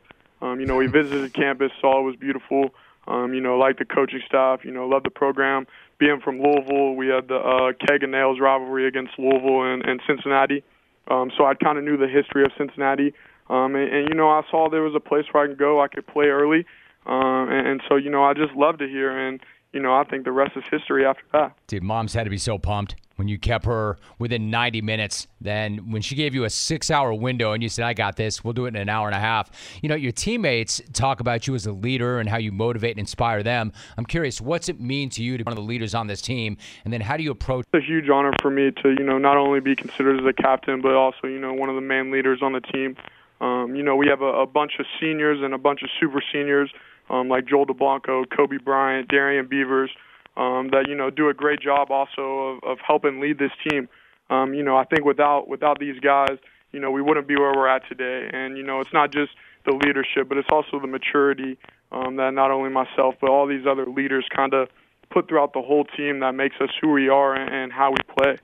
Um, you know, we visited campus, saw it was beautiful. Um, you know, liked the coaching staff. You know, loved the program being from Louisville, we had the uh, keg and nails rivalry against Louisville and, and Cincinnati. Um, so I kind of knew the history of Cincinnati. Um, and, and, you know, I saw there was a place where I could go, I could play early. Um, and, and so, you know, I just loved it here. And, you know, I think the rest is history after that. Dude, mom's had to be so pumped when you kept her within 90 minutes. Then when she gave you a six hour window and you said, I got this, we'll do it in an hour and a half. You know, your teammates talk about you as a leader and how you motivate and inspire them. I'm curious, what's it mean to you to be one of the leaders on this team? And then how do you approach It's a huge honor for me to, you know, not only be considered as a captain, but also, you know, one of the main leaders on the team. Um, you know, we have a, a bunch of seniors and a bunch of super seniors um, like Joel Dublanko, Coby Bryant, Darrian Beavers, um, that you know do a great job also of, of helping lead this team. Um, you know, I think without without these guys, you know, we wouldn't be where we're at today. And you know, it's not just the leadership, but it's also the maturity um, that not only myself but all these other leaders kind of put throughout the whole team that makes us who we are and, and how we play.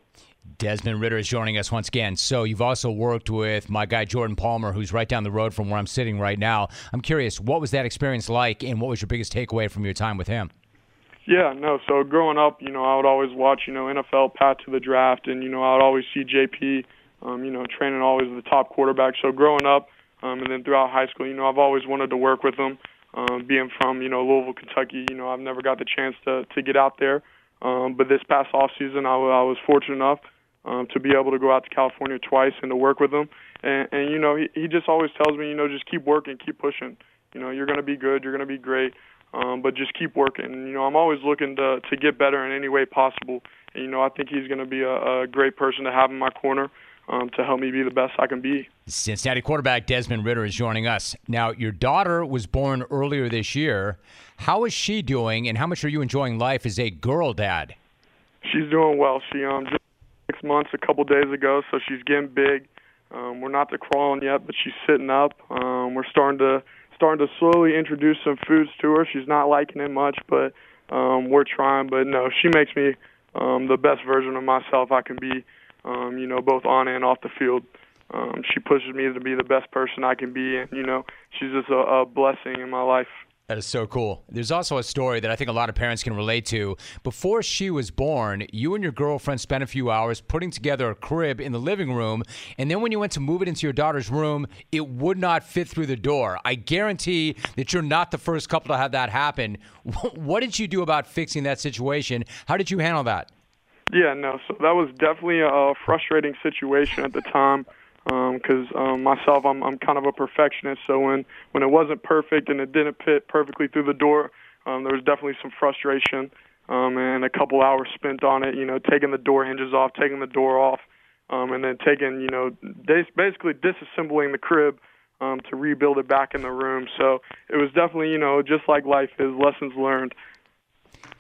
Desmond Ridder is joining us once again. So you've also worked with my guy Jordan Palmer, who's right down the road from where I'm sitting right now. I'm curious, what was that experience like, and what was your biggest takeaway from your time with him? Yeah, no. So growing up, you know, I would always watch, you know, NFL Path to the draft, and you know, I would always see JP, um, you know, training always the top quarterback. So growing up, um, and then throughout high school, you know, I've always wanted to work with him. Um, being from, you know, Louisville, Kentucky, you know, I've never got the chance to to get out there. Um, but this past off season, I, I was fortunate enough um, to be able to go out to California twice and to work with him. And, and you know, he, he just always tells me, you know, just keep working, keep pushing. You know, you're going to be good, you're going to be great, um, but just keep working. You know, I'm always looking to to get better in any way possible. And, you know, I think he's going to be a, a great person to have in my corner. Um, to help me be the best I can be. Cincinnati quarterback Desmond Ridder is joining us. Now, your daughter was born earlier this year. How is she doing, and how much are you enjoying life as a girl dad? She's doing well. She um just six months a couple days ago, so she's getting big. Um, we're not to crawling yet, but she's sitting up. Um, we're starting to starting to slowly introduce some foods to her. She's not liking it much, but um, we're trying. But no, she makes me um, the best version of myself I can be. Um, you know, both on and off the field. Um, she pushes me to be the best person I can be, and you know, she's just a, a blessing in my life. That is so cool. There's also a story that I think a lot of parents can relate to. Before she was born, you and your girlfriend spent a few hours putting together a crib in the living room, and then when you went to move it into your daughter's room, it would not fit through the door. I guarantee that you're not the first couple to have that happen. What did you do about fixing that situation? How did you handle that? Yeah, no. So that was definitely a frustrating situation at the time because um, um, myself, I'm I'm kind of a perfectionist. So when when it wasn't perfect and it didn't fit perfectly through the door, um, there was definitely some frustration um, and a couple hours spent on it. You know, taking the door hinges off, taking the door off, um, and then taking you know basically disassembling the crib um, to rebuild it back in the room. So it was definitely you know just like life is lessons learned.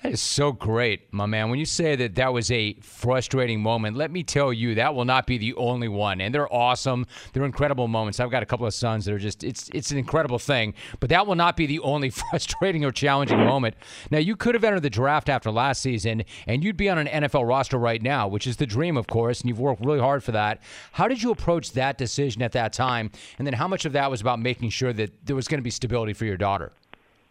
That is so great, my man. When you say that that was a frustrating moment, let me tell you that will not be the only one. And they're awesome. They're incredible moments. I've got a couple of sons that are just it's it's an incredible thing. But that will not be the only frustrating or challenging moment. Now you could have entered the draft after last season and you'd be on an NFL roster right now, which is the dream, of course, and you've worked really hard for that. How did you approach that decision at that time? And then how much of that was about making sure that there was going to be stability for your daughter?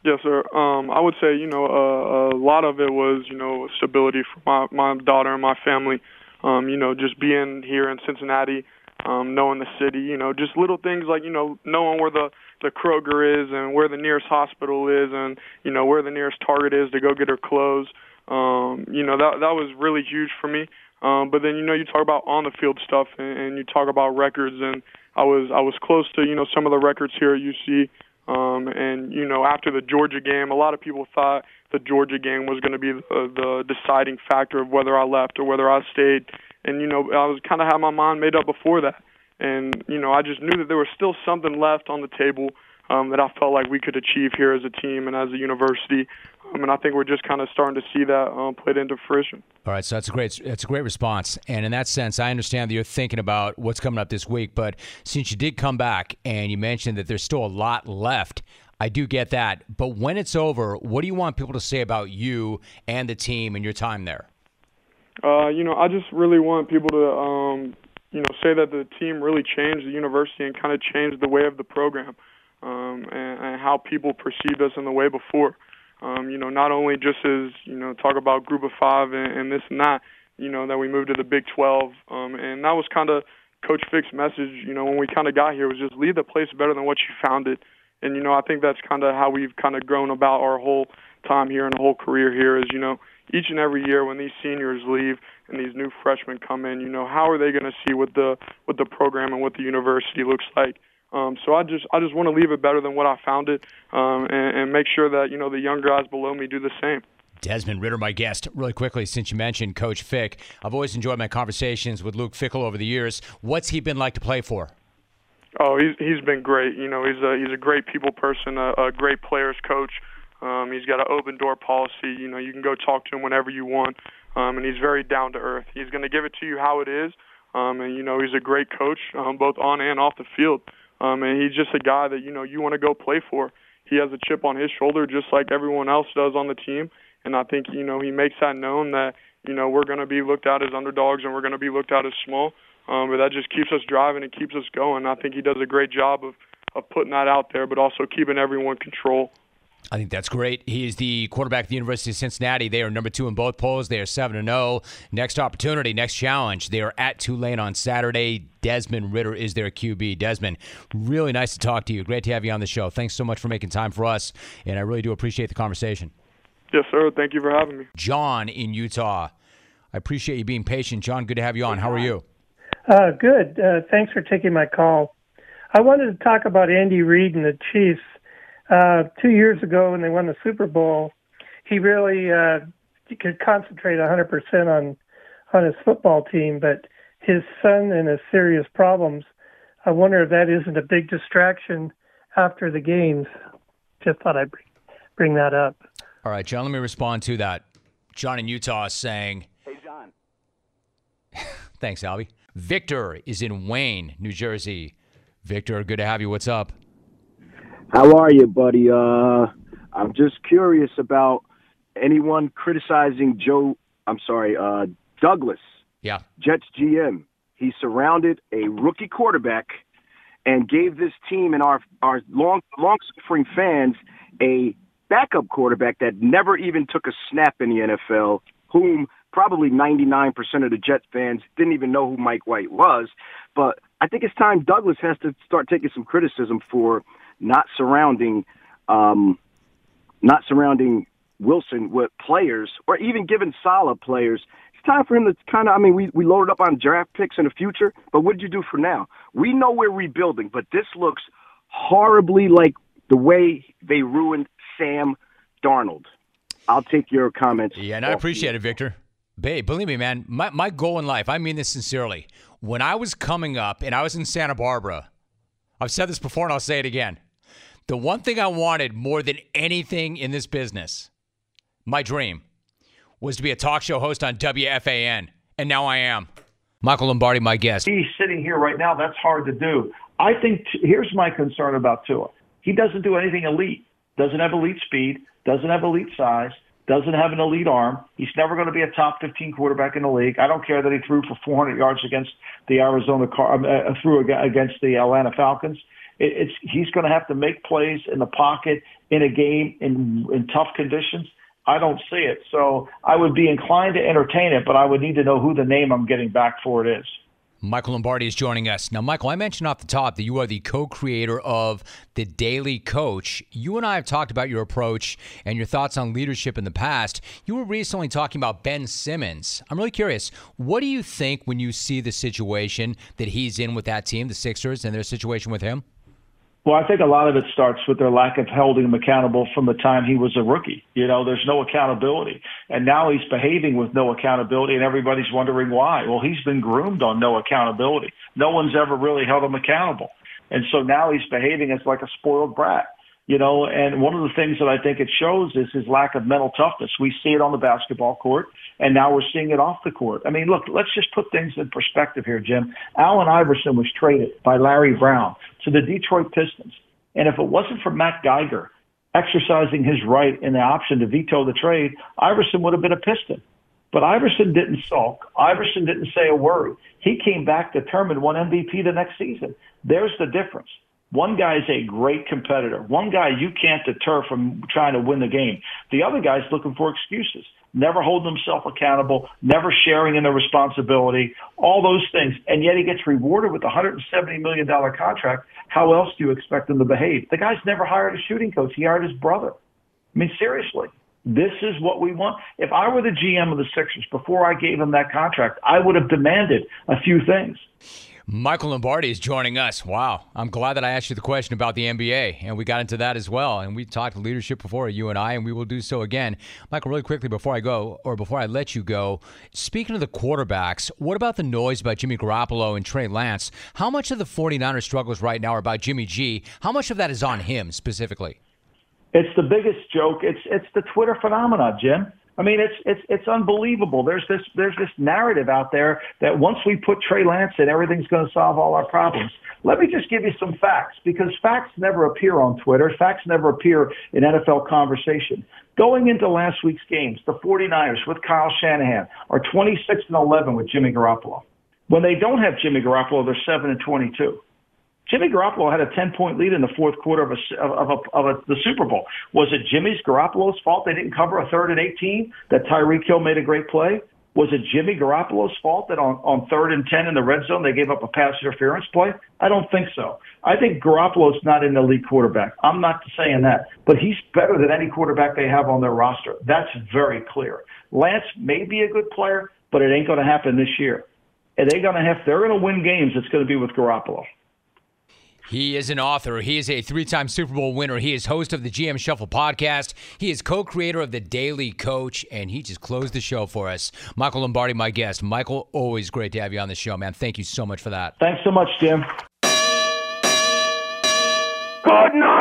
Yes, sir. Um, I would say, you know, uh, a lot of it was, you know, stability for my my daughter and my family. Um, you know, just being here in Cincinnati, um, knowing the city, you know, just little things like, you know, knowing where the the Kroger is and where the nearest hospital is and you know where the nearest Target is to go get her clothes. Um, you know, that that was really huge for me. Um, but then you know you talk about on the field stuff and, and you talk about records and I was I was close to you know some of the records here at UC Um, and you know, after the Georgia game, a lot of people thought the Georgia game was going to be the, the deciding factor of whether I left or whether I stayed. And you know, I was kind of had my mind made up before that. And you know, I just knew that there was still something left on the table um, that I felt like we could achieve here as a team and as a university. Um, and I think we're just kind of starting to see that um, played into fruition. All right, so that's a great that's a great response. And in that sense, I understand that you're thinking about what's coming up this week. But since you did come back and you mentioned that there's still a lot left, I do get that. But when it's over, what do you want people to say about you and the team and your time there? Uh, you know, I just really want people to, um, you know, say that the team really changed the university and kind of changed the way of the program um, and, and how people perceived us in the way before. Um, you know, not only just as you know talk about Group of Five and, and this and that. You know that we moved to the Big 12, um, and that was kind of Coach Fick's message. You know, when we kind of got here was just leave the place better than what you found it. And you know, I think that's kind of how we've kind of grown about our whole time here and the whole career here. Is you know, each and every year when these seniors leave and these new freshmen come in, you know, how are they going to see what the what the program and what the university looks like? Um, so I just I just want to leave it better than what I found it, um, and, and make sure that you know the young guys below me do the same. Desmond Ridder, my guest. Really quickly, since you mentioned Coach Fick, I've always enjoyed my conversations with Luke Fickell over the years. What's he been like to play for? Oh, he's he's been great. You know, he's a he's a great people person, a, a great players coach. Um, he's got an open door policy. You know, you can go talk to him whenever you want, um, and he's very down to earth. He's going to give it to you how it is, um, and you know he's a great coach, um, both on and off the field. Um, and he's just a guy that you know you want to go play for. He has a chip on his shoulder, just like everyone else does on the team. And I think you know he makes that known that you know we're going to be looked at as underdogs and we're going to be looked at as small. Um, but that just keeps us driving and keeps us going. I think he does a great job of of putting that out there, but also keeping everyone control. I think that's great. He is the quarterback of the University of Cincinnati. They are number two in both polls. They are seven and zero. Oh. Next opportunity, next challenge. They are at Tulane on Saturday. Desmond Ridder is their QB. Desmond, really nice to talk to you. Great to have you on the show. Thanks so much for making time for us, and I really do appreciate the conversation. Yes, sir. Thank you for having me. John in Utah. I appreciate you being patient. John, good to have you on. How are you? Uh, good. Uh, thanks for taking my call. I wanted to talk about Andy Reid and the Chiefs. Uh, two years ago, when they won the Super Bowl, he really uh, could concentrate 100% on on his football team, but his son and his serious problems. I wonder if that isn't a big distraction after the games. Just thought I'd bring that up. All right, John, let me respond to that. John in Utah is saying, Hey, John. Thanks, Albie. Victor is in Wayne, New Jersey. Victor, good to have you. What's up? How are you, buddy? Uh, I'm just curious about anyone criticizing Joe. I'm sorry, uh, Douglas. Yeah. Jets GM. He surrounded a rookie quarterback and gave this team and our our long long suffering fans a backup quarterback that never even took a snap in the NFL, whom probably 99% of the Jets fans didn't even know who Mike White was. But I think it's time Douglas has to start taking some criticism for not surrounding um, not surrounding Wilson with players or even giving solid players. It's time for him to kind of. I mean, we we loaded up on draft picks in the future, but what did you do for now? We know we're rebuilding, but this looks horribly like the way they ruined Sam Darnold. I'll take your comments. Yeah, and I appreciate it, Victor. Babe, believe me, man, my, my goal in life, I mean this sincerely. When I was coming up and I was in Santa Barbara, I've said this before and I'll say it again. The one thing I wanted more than anything in this business, my dream, was to be a talk show host on WFAN. And now I am. Michael Lombardi, my guest. He's sitting here right now. That's hard to do. I think t- here's my concern about Tua. He doesn't do anything elite. Doesn't have elite speed. Doesn't have elite size. Doesn't have an elite arm. He's never going to be a top 15 quarterback in the league. I don't care that he threw for 400 yards against the Arizona Car- uh, threw against the Atlanta Falcons. It, it's he's going to have to make plays in the pocket in a game in in tough conditions. I don't see it. So I would be inclined to entertain it, but I would need to know who the name I'm getting back for it is. Michael Lombardi is joining us. Now, Michael, I mentioned off the top that you are the co creator of The Daily Coach. You and I have talked about your approach and your thoughts on leadership in the past. You were recently talking about Ben Simmons. I'm really curious. What do you think when you see the situation that he's in with that team, the Sixers, and their situation with him? Well, I think a lot of it starts with their lack of holding him accountable from the time he was a rookie. You know, there's no accountability. And now he's behaving with no accountability, and everybody's wondering why. Well, he's been groomed on no accountability. No one's ever really held him accountable. And so now he's behaving as like a spoiled brat you know, and one of the things that I think it shows is his lack of mental toughness. We see it on the basketball court, and now we're seeing it off the court. I mean, look, let's just put things in perspective here, Jim. Allen Iverson was traded by Larry Brown to the Detroit Pistons. And if it wasn't for Matt Geiger exercising his right in the option to veto the trade, Iverson would have been a Piston. But Iverson didn't sulk. Iverson didn't say a word. He came back determined, won MVP the next season. There's the difference. One guy is a great competitor. One guy you can't deter from trying to win the game. The other guy's looking for excuses, never holding himself accountable, never sharing in the responsibility, all those things. And yet he gets rewarded with a $170 million contract. How else do you expect him to behave? The guy's never hired a shooting coach. He hired his brother. I mean, seriously. This is what we want. If I were the GM of the Sixers before I gave him that contract, I would have demanded a few things. Michael Lombardi is joining us. Wow. I'm glad that I asked you the question about the NBA, and we got into that as well. And we talked leadership before, you and I, and we will do so again. Michael, really quickly before I go, or before I let you go, speaking of the quarterbacks, what about the noise about Jimmy Garoppolo and Trey Lance? How much of the 49ers struggles right now are about Jimmy G? How much of that is on him specifically? It's the biggest joke. It's it's the Twitter phenomenon, Jim. I mean, it's it's it's unbelievable. There's this there's this narrative out there that once we put Trey Lance in, everything's going to solve all our problems. Let me just give you some facts because facts never appear on Twitter. Facts never appear in NFL conversation. Going into last week's games, the 49ers with Kyle Shanahan are 26 and 11 with Jimmy Garoppolo. When they don't have Jimmy Garoppolo, they're 7 and 22. Jimmy Garoppolo had a 10 point lead in the fourth quarter of, a, of, a, of a, the Super Bowl. Was it Jimmy's Garoppolo's fault they didn't cover a third and 18 that Tyreek Hill made a great play? Was it Jimmy Garoppolo's fault that on, on third and 10 in the red zone they gave up a pass interference play? I don't think so. I think Garoppolo's not an elite quarterback. I'm not saying that, but he's better than any quarterback they have on their roster. That's very clear. Lance may be a good player, but it ain't going to happen this year. And they're going to have, they're going to win games. It's going to be with Garoppolo. He is an author. He is a three time Super Bowl winner. He is host of the GM Shuffle podcast. He is co creator of the Daily Coach, and he just closed the show for us. Michael Lombardi, my guest. Michael, always great to have you on the show, man. Thank you so much for that. Thanks so much, Jim. Good night.